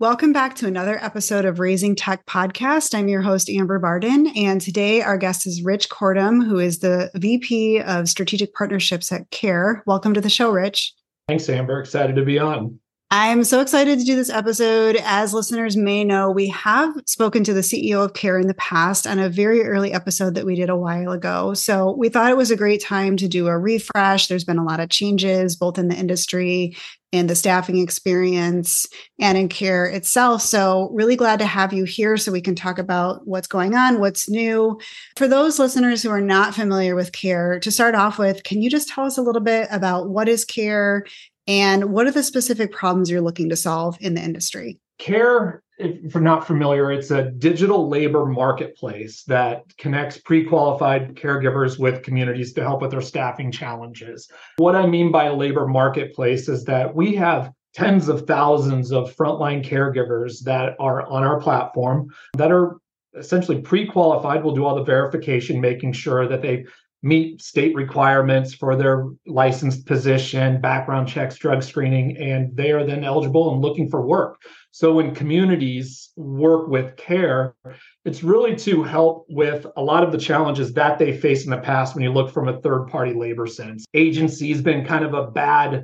Welcome back to another episode of Raising Tech Podcast. I'm your host, Amber Bardon, and today our guest is Rich Kortum, who is the VP of Strategic Partnerships at KARE. Welcome to the show, Rich. Thanks, Amber. Excited to be on. I'm so excited to do this episode. As listeners may know, we have spoken to the CEO of KARE in the past on a very early episode that we did a while ago. So we thought it was a great time to do a refresh. There's been a lot of changes, both in the industry and the staffing experience and in KARE itself. So, really glad to have you here so we can talk about what's going on, what's new. For those listeners who are not familiar with KARE, to start off with, can you just tell us a little bit about what is KARE and what are the specific problems you're looking to solve in the industry? KARE, if you're not familiar, it's a digital labor marketplace that connects pre qualified caregivers with communities to help with their staffing challenges. What I mean by a labor marketplace is that we have tens of thousands of frontline caregivers that are on our platform that are essentially pre-qualified we'll do all the verification making sure that they meet state requirements for their licensed position, background checks, drug screening, and they are then eligible and looking for work. So when communities work with KARE, it's really to help with a lot of the challenges that they face in the past when you look from a third party labor sense. Agency has been kind of a bad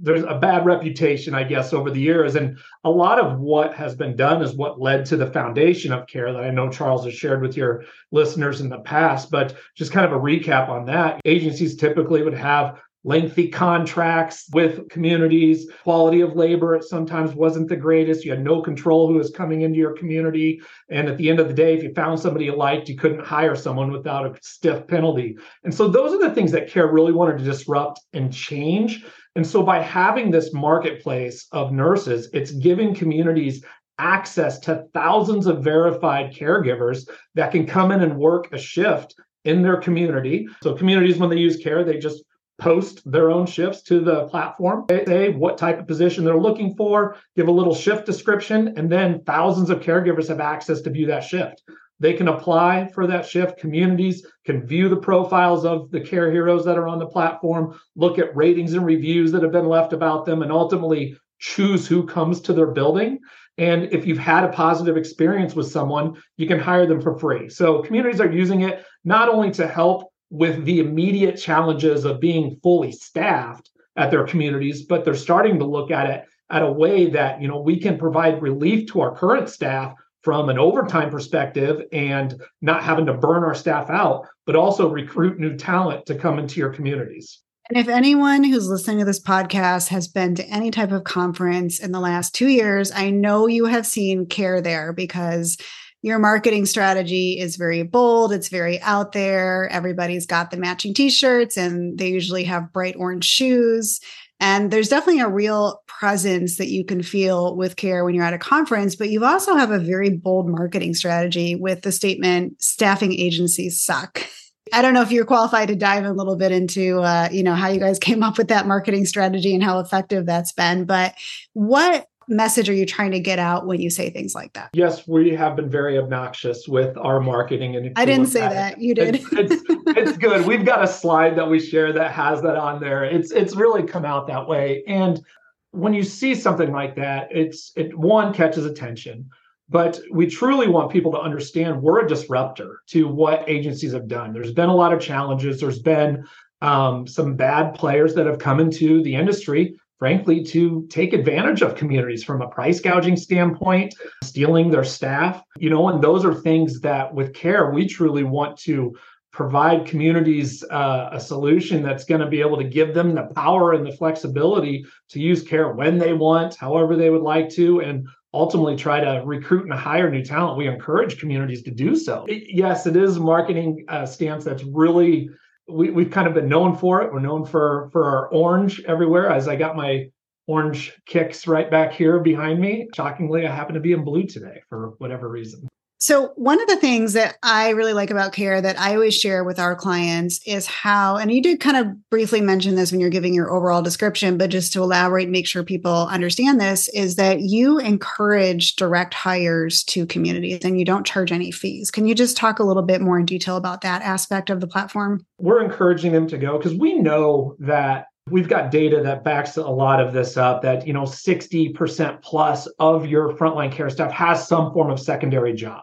there's a bad reputation, I guess, over the years. And a lot of what has been done is what led to the foundation of KARE that I know Charles has shared with your listeners in the past. But just kind of a recap on that agencies typically would have lengthy contracts with communities. Quality of labor it sometimes wasn't the greatest. You had no control who was coming into your community. And at the end of the day, if you found somebody you liked, you couldn't hire someone without a stiff penalty. And so those are the things that KARE really wanted to disrupt and change. And so by having this marketplace of nurses, it's giving communities access to thousands of verified caregivers that can come in and work a shift in their community. So communities, when they use KARE, they just post their own shifts to the platform. They say what type of position they're looking for, give a little shift description, and then thousands of caregivers have access to view that shift. They can apply for that shift. Communities can view the profiles of the KARE heroes that are on the platform, look at ratings and reviews that have been left about them, and ultimately choose who comes to their building. And if you've had a positive experience with someone, you can hire them for free. So communities are using it not only to help with the immediate challenges of being fully staffed at their communities, but they're starting to look at it at a way that you know we can provide relief to our current staff from an overtime perspective and not having to burn our staff out, but also recruit new talent to come into your communities. And if anyone who's listening to this podcast has been to any type of conference in the last two years, I know you have seen KARE there because your marketing strategy is very bold, it's very out there. Everybody's got the matching t shirts and they usually have bright orange shoes. And there's definitely a real presence that you can feel with KARE when you're at a conference, but you also have a very bold marketing strategy with the statement staffing agencies suck. I don't know if you're qualified to dive a little bit into uh, you know how you guys came up with that marketing strategy and how effective that's been, but what message are you trying to get out when you say things like that? Yes, we have been very obnoxious with our marketing. And I didn't say that. It, you did. It's, it's, it's, good. We've got a slide that we share that has that on there. It's it's really come out that way. And when you see something like that, it's it one catches attention. But we truly want people to understand we're a disruptor to what agencies have done. There's been a lot of challenges. There's been um, some bad players that have come into the industry frankly, to take advantage of communities from a price gouging standpoint, stealing their staff, you know, and those are things that with KARE, we truly want to provide communities uh, a solution that's going to be able to give them the power and the flexibility to use KARE when they want, however they would like to, and ultimately try to recruit and hire new talent. We encourage communities to do so. It, yes, it is a marketing uh, stance that's really we, we've kind of been known for it. We're known for for our orange everywhere. As I got my orange kicks right back here behind me. Shockingly, I happen to be in blue today for whatever reason. So, one of the things that I really like about KARE that I always share with our clients is how, and you did kind of briefly mention this when you're giving your overall description, but just to elaborate, and make sure people understand this, is that you encourage direct hires to communities and you don't charge any fees. Can you just talk a little bit more in detail about that aspect of the platform? We're encouraging them to go because we know that We've got data that backs a lot of this up that, you know, 60% plus of your frontline care staff has some form of secondary job.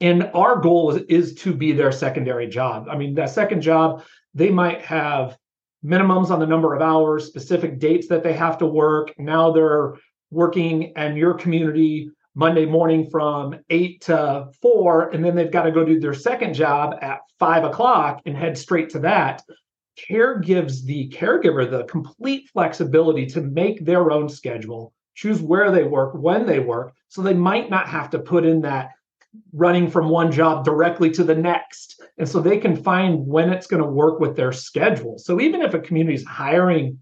And our goal is, is to be their secondary job. I mean, that second job, they might have minimums on the number of hours, specific dates that they have to work. Now they're working in your community Monday morning from eight to four, and then they've got to go do their second job at five o'clock and head straight to that KARE gives the caregiver the complete flexibility to make their own schedule, choose where they work, when they work. So they might not have to put in that running from one job directly to the next. And so they can find when it's going to work with their schedule. So even if a community is hiring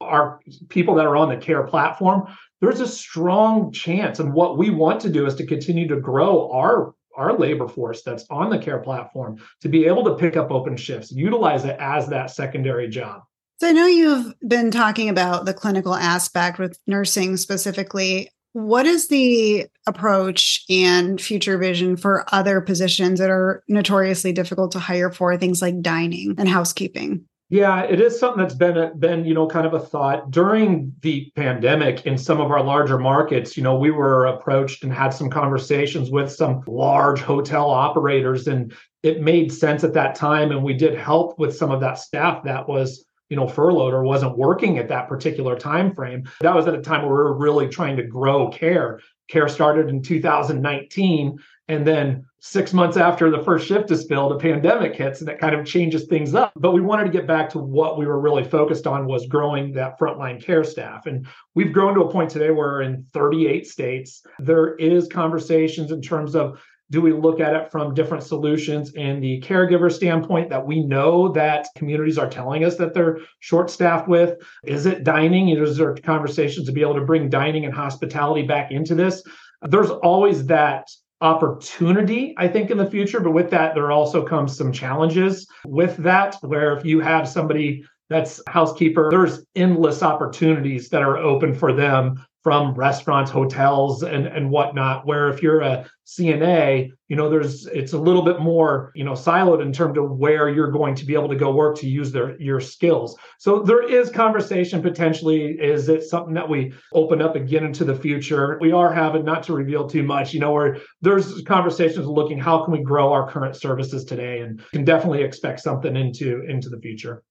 our people that are on the KARE platform, there's a strong chance. And what we want to do is to continue to grow our our labor force that's on the KARE platform to be able to pick up open shifts, utilize it as that secondary job. So I know you've been talking about the clinical aspect with nursing specifically. What is the approach and future vision for other positions that are notoriously difficult to hire for, things like dining and housekeeping? Yeah, it is something that's been a, been you know kind of a thought during the pandemic in some of our larger markets. You know, we were approached and had some conversations with some large hotel operators, and it made sense at that time. And we did help with some of that staff that was you know furloughed or wasn't working at that particular time frame. That was at a time where we were really trying to grow KARE. KARE started in 2019, and then six months after the first shift is filled, a pandemic hits and it kind of changes things up. But we wanted to get back to what we were really focused on was growing that frontline care staff. And we've grown to a point today where in 38 states, there is conversations in terms of do we look at it from different solutions in the caregiver standpoint that we know that communities are telling us that they're short staffed with? Is it dining? Is there conversations to be able to bring dining and hospitality back into this? There's always that opportunity, I think, in the future. But with that, there also comes some challenges with that, where if you have somebody that's housekeeper, there's endless opportunities that are open for them from restaurants, hotels, and and whatnot. Where if you're a CNA, you know, there's it's a little bit more, you know, siloed in terms of where you're going to be able to go work to use their your skills. So there is conversation potentially. Is it something that we open up again into the future? We are having not to reveal too much, you know, where there's conversations looking how can we grow our current services today and can definitely expect something into into the future.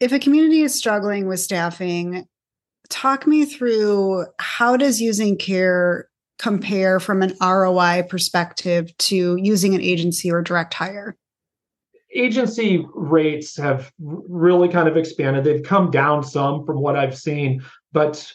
If a community is struggling with staffing, talk me through how does using KARE compare from an ROI perspective to using an agency or direct hire? Agency rates have really kind of expanded. They've come down some from what I've seen, but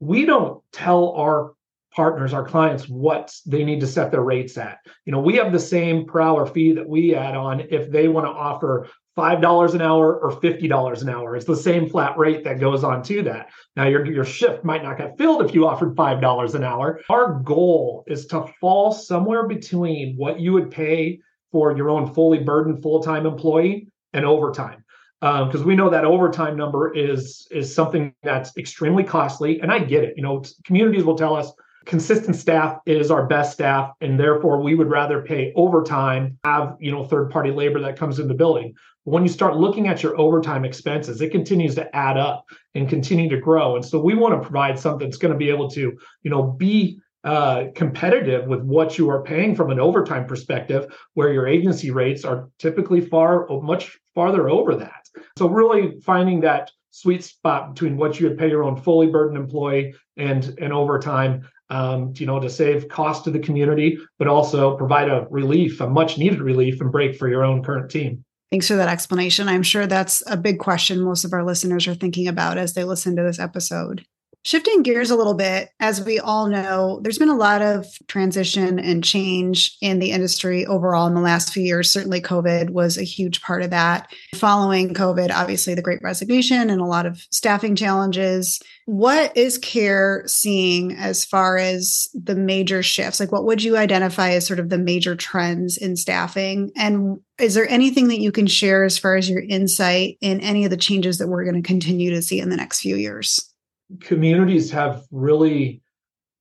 we don't tell our partners, our clients, what they need to set their rates at. You know, we have the same per hour fee that we add on if they want to offer $5 an hour or $50 an hour. It's the same flat rate that goes on to that. Now, your, your shift might not get filled if you offered $5 an hour. Our goal is to fall somewhere between what you would pay for your own fully burdened full time employee and overtime. Because um, we know that overtime number is is something that's extremely costly, and I get it. You know, communities will tell us consistent staff is our best staff and therefore we would rather pay overtime have you know third party labor that comes in the building when you start looking at your overtime expenses, it continues to add up and continue to grow. And so we want to provide something that's going to be able to, you know, be uh, competitive with what you are paying from an overtime perspective, where your agency rates are typically far much farther over that. So really finding that sweet spot between what you would pay your own fully burdened employee and and overtime um, you know, to save cost to the community, but also provide a relief, a much needed relief and break for your own current team. Thanks for that explanation. I'm sure that's a big question most of our listeners are thinking about as they listen to this episode. Shifting gears a little bit, as we all know, there's been a lot of transition and change in the industry overall in the last few years. Certainly, COVID was a huge part of that. Following COVID, obviously, the great resignation and a lot of staffing challenges. What is KARE seeing as far as the major shifts? Like, what would you identify as sort of the major trends in staffing? And is there anything that you can share as far as your insight in any of the changes that we're going to continue to see in the next few years? Communities have really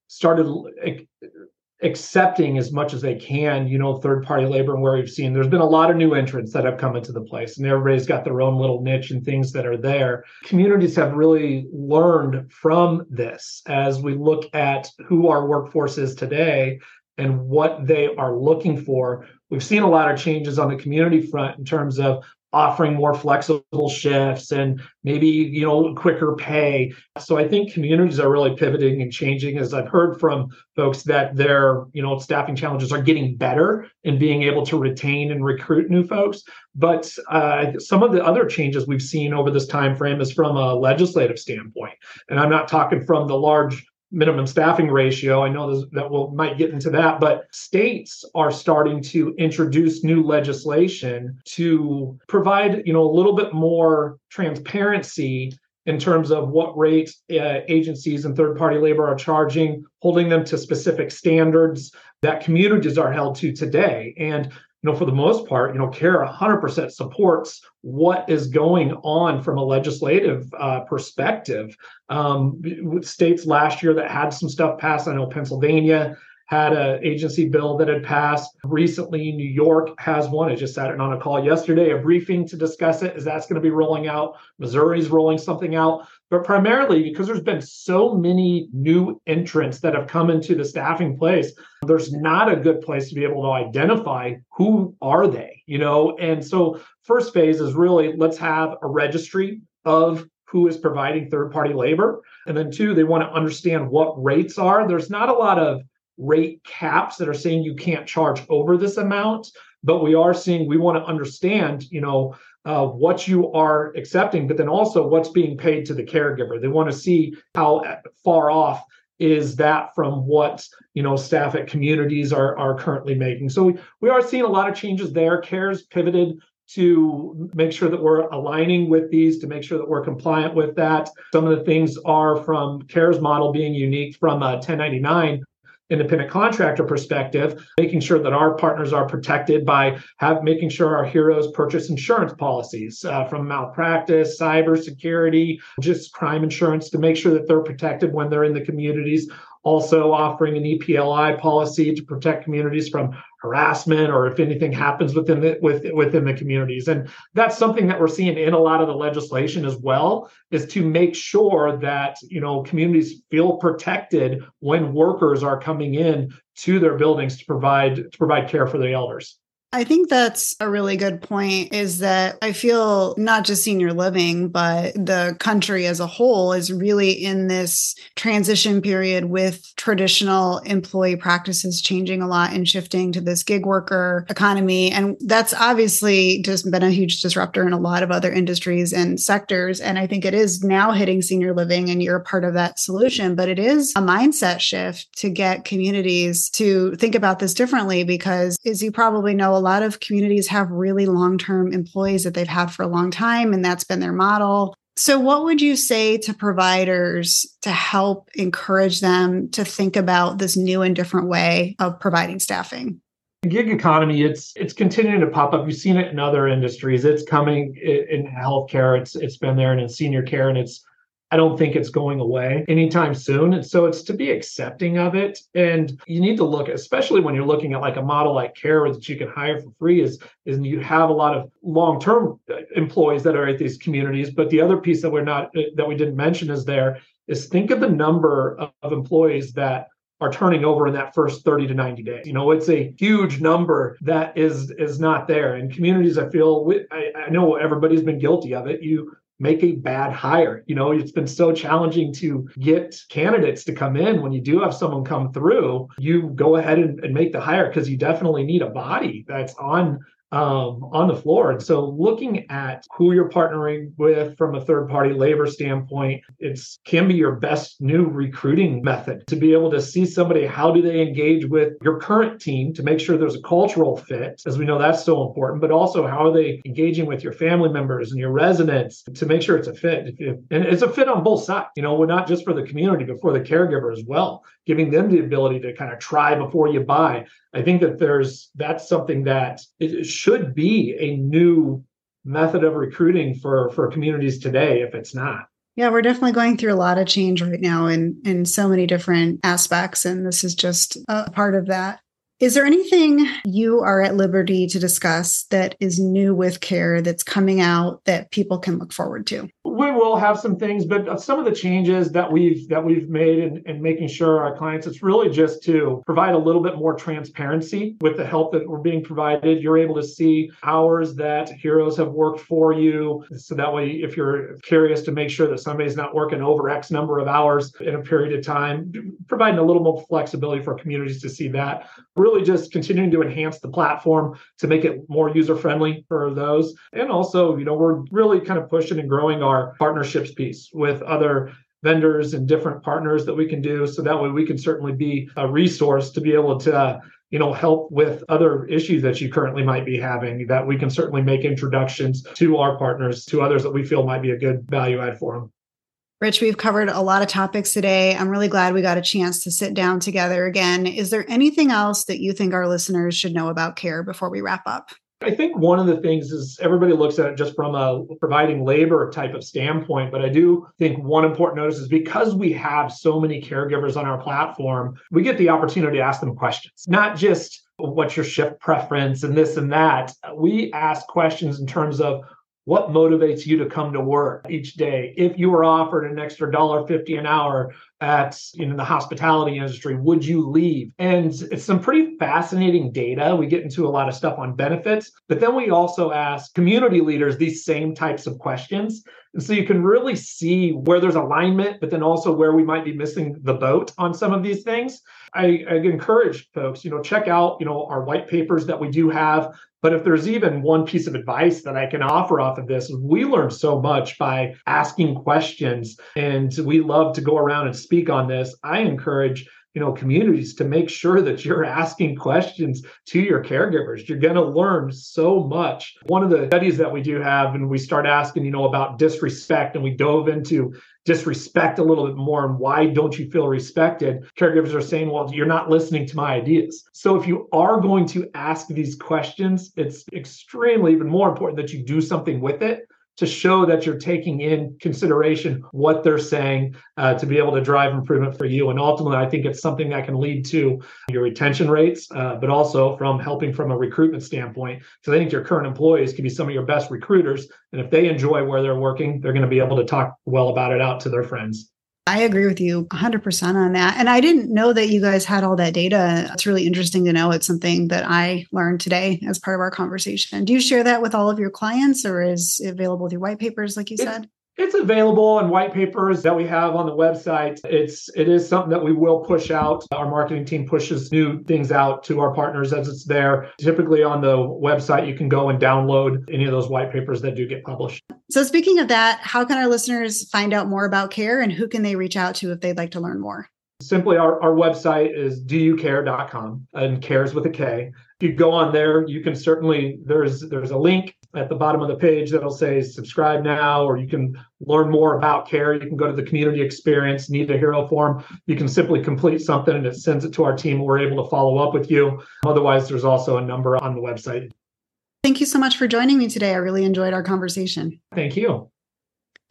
started accepting as much as they can, you know, third party labor and where we've seen there's been a lot of new entrants that have come into the place and everybody's got their own little niche and things that are there. Communities have really learned from this as we look at who our workforce is today and what they are looking for. We've seen a lot of changes on the community front in terms of offering more flexible shifts and maybe you know quicker pay. So i think communities are really pivoting and changing as i've heard from folks that their you know staffing challenges are getting better and being able to retain and recruit new folks. But uh, some of the other changes we've seen over this time frame is from a legislative standpoint. And i'm not talking from the large minimum staffing ratio. I know that we'll might get into that, but states are starting to introduce new legislation to provide, you know, a little bit more transparency in terms of what rates uh, agencies and third party labor are charging, holding them to specific standards that communities are held to today. And you know, for the most part, you know, KARE 100% supports what is going on from a legislative uh, perspective. Um, states last year that had some stuff passed, I know Pennsylvania had an agency bill that had passed recently. New York has one. I just sat in on a call yesterday, a briefing to discuss it. Is that's going to be rolling out? Missouri's rolling something out. But primarily because there's been so many new entrants that have come into the staffing place, there's not a good place to be able to identify who are they, you know? And so first phase is really let's have a registry of who is providing third party labor. And then two, they want to understand what rates are. There's not a lot of rate caps that are saying you can't charge over this amount but we are seeing we want to understand you know uh, what you are accepting but then also what's being paid to the caregiver. They want to see how far off is that from what you know staff at communities are are currently making. So we, we are seeing a lot of changes there. KARE's pivoted to make sure that we're aligning with these to make sure that we're compliant with that. Some of the things are from KARE's model being unique from a 1099 independent contractor perspective, making sure that our partners are protected by have making sure our heroes purchase insurance policies uh, from malpractice, cybersecurity, just crime insurance to make sure that they're protected when they're in the communities also offering an EPLI policy to protect communities from harassment or if anything happens within the with, within the communities. And that's something that we're seeing in a lot of the legislation as well is to make sure that you know communities feel protected when workers are coming in to their buildings to provide to provide care for the elders I think that's a really good point is that I feel not just senior living, but the country as a whole is really in this transition period with traditional employee practices changing a lot and shifting to this gig worker economy. And that's obviously just been a huge disruptor in a lot of other industries and sectors. And I think it is now hitting senior living, and you're a part of that solution. But it is a mindset shift to get communities to think about this differently because, as you probably know, lot of communities have really long term employees that they've had for a long time, and that's been their model. So, what would you say to providers to help encourage them to think about this new and different way of providing staffing? gig economy it's it's continuing to pop up you've seen it in other industries it's coming in healthcare it's it's been there and in senior care and it's I don't think it's going away anytime soon. And so it's to be accepting of it. And you need to look, especially when you're looking at like a model like KARE that you can hire for free, is, is you have a lot of long-term uh, employees that are at these communities. But the other piece that we're not uh, that we didn't mention is there is think of the number of, of employees that are turning over in that first 30 to 90 days. You know, it's a huge number that is is not there. And communities, I feel, I, I know everybody's been guilty of it. You make a bad hire. You know, it's been so challenging to get candidates to come in. When you do have someone come through, you go ahead and, and make the hire because you definitely need a body that's on um, on the floor. And so looking at who you're partnering with from a third party labor standpoint, it can be your best new recruiting method to be able to see somebody, how do they engage with your current team to make sure there's a cultural fit, as we know that's so important, but also how are they engaging with your family members and your residents to make sure it's a fit. And it's a fit on both sides, you know, we're not just for the community, but for the caregiver as well, giving them the ability to kind of try before you buy. I think that there's that's something that it should be a new method of recruiting for for communities today if it's not Yeah, we're definitely going through a lot of change right now in in so many different aspects and this is just a part of that. Is there anything you are at liberty to discuss that is new with KARE that's coming out that people can look forward to? We will have some things, but some of the changes that we've that we've made and in making sure our clients, it's really just to provide a little bit more transparency with the help that we're being provided. You're able to see hours that heroes have worked for you. So that way, if you're curious to make sure that somebody's not working over X number of hours in a period of time, providing a little more flexibility for communities to see that. Really really just continuing to enhance the platform to make it more user friendly for those. And also, you know, we're really kind of pushing and growing our partnerships piece with other vendors and different partners that we can do so that way we can certainly be a resource to be able to you know help with other issues that you currently might be having that we can certainly make introductions to our partners to others that we feel might be a good value add for them Rich, we've covered a lot of topics today. I'm really glad we got a chance to sit down together again. Is there anything else that you think our listeners should know about KARE before we wrap up? I think one of the things is everybody looks at it just from a providing labor type of standpoint. But I do think one important notice is because we have so many caregivers on our platform, we get the opportunity to ask them questions, not just what's your shift preference and this and that. We ask questions in terms of what motivates you to come to work each day if you were offered an extra dollar 50 an hour at know the hospitality industry would you leave? And it's some pretty fascinating data. We get into a lot of stuff on benefits but then we also ask community leaders these same types of questions. And so you can really see where there's alignment but then also where we might be missing the boat on some of these things. I, I encourage folks you know check out you know our white papers that we do have. But if there's even one piece of advice that I can offer off of this, we learn so much by asking questions. And we love to go around and speak on this. I encourage you know communities to make sure that you're asking questions to your caregivers. You're going to learn so much. One of the studies that we do have and we start asking you know about disrespect and we dove into disrespect a little bit more and why don't you feel respected caregivers are saying well you're not listening to my ideas. So if you are going to ask these questions it's extremely even more important that you do something with it to show that you're taking in consideration what they're saying uh, to be able to drive improvement for you. And ultimately, I think it's something that can lead to your retention rates, uh, but also from helping from a recruitment standpoint. So I think your current employees can be some of your best recruiters. And if they enjoy where they're working, they're going to be able to talk well about it out to their friends. I agree with you 100% on that. And I didn't know that you guys had all that data. It's really interesting to know. It's something that I learned today as part of our conversation. Do you share that with all of your clients or is it available through white papers, like you it's, said? It's available in white papers that we have on the website. It's it is something that we will push out. Our marketing team pushes new things out to our partners as it's there. Typically on the website, you can go and download any of those white papers that do get published. So speaking of that, how can our listeners find out more about KARE and who can they reach out to if they'd like to learn more? Simply our, our website is dokare.com and cares with a K. If you go on there, you can certainly there's there's a link at the bottom of the page that'll say subscribe now, or you can learn more about KARE. You can go to the community experience, need a hero form. You can simply complete something and it sends it to our team. We're able to follow up with you. Otherwise, there's also a number on the website. Thank you so much for joining me today. I really enjoyed our conversation. Thank you.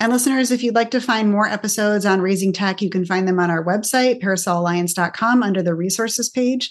And listeners, if you'd like to find more episodes on Raising Tech, you can find them on our website, parasolalliance.com, under the resources page.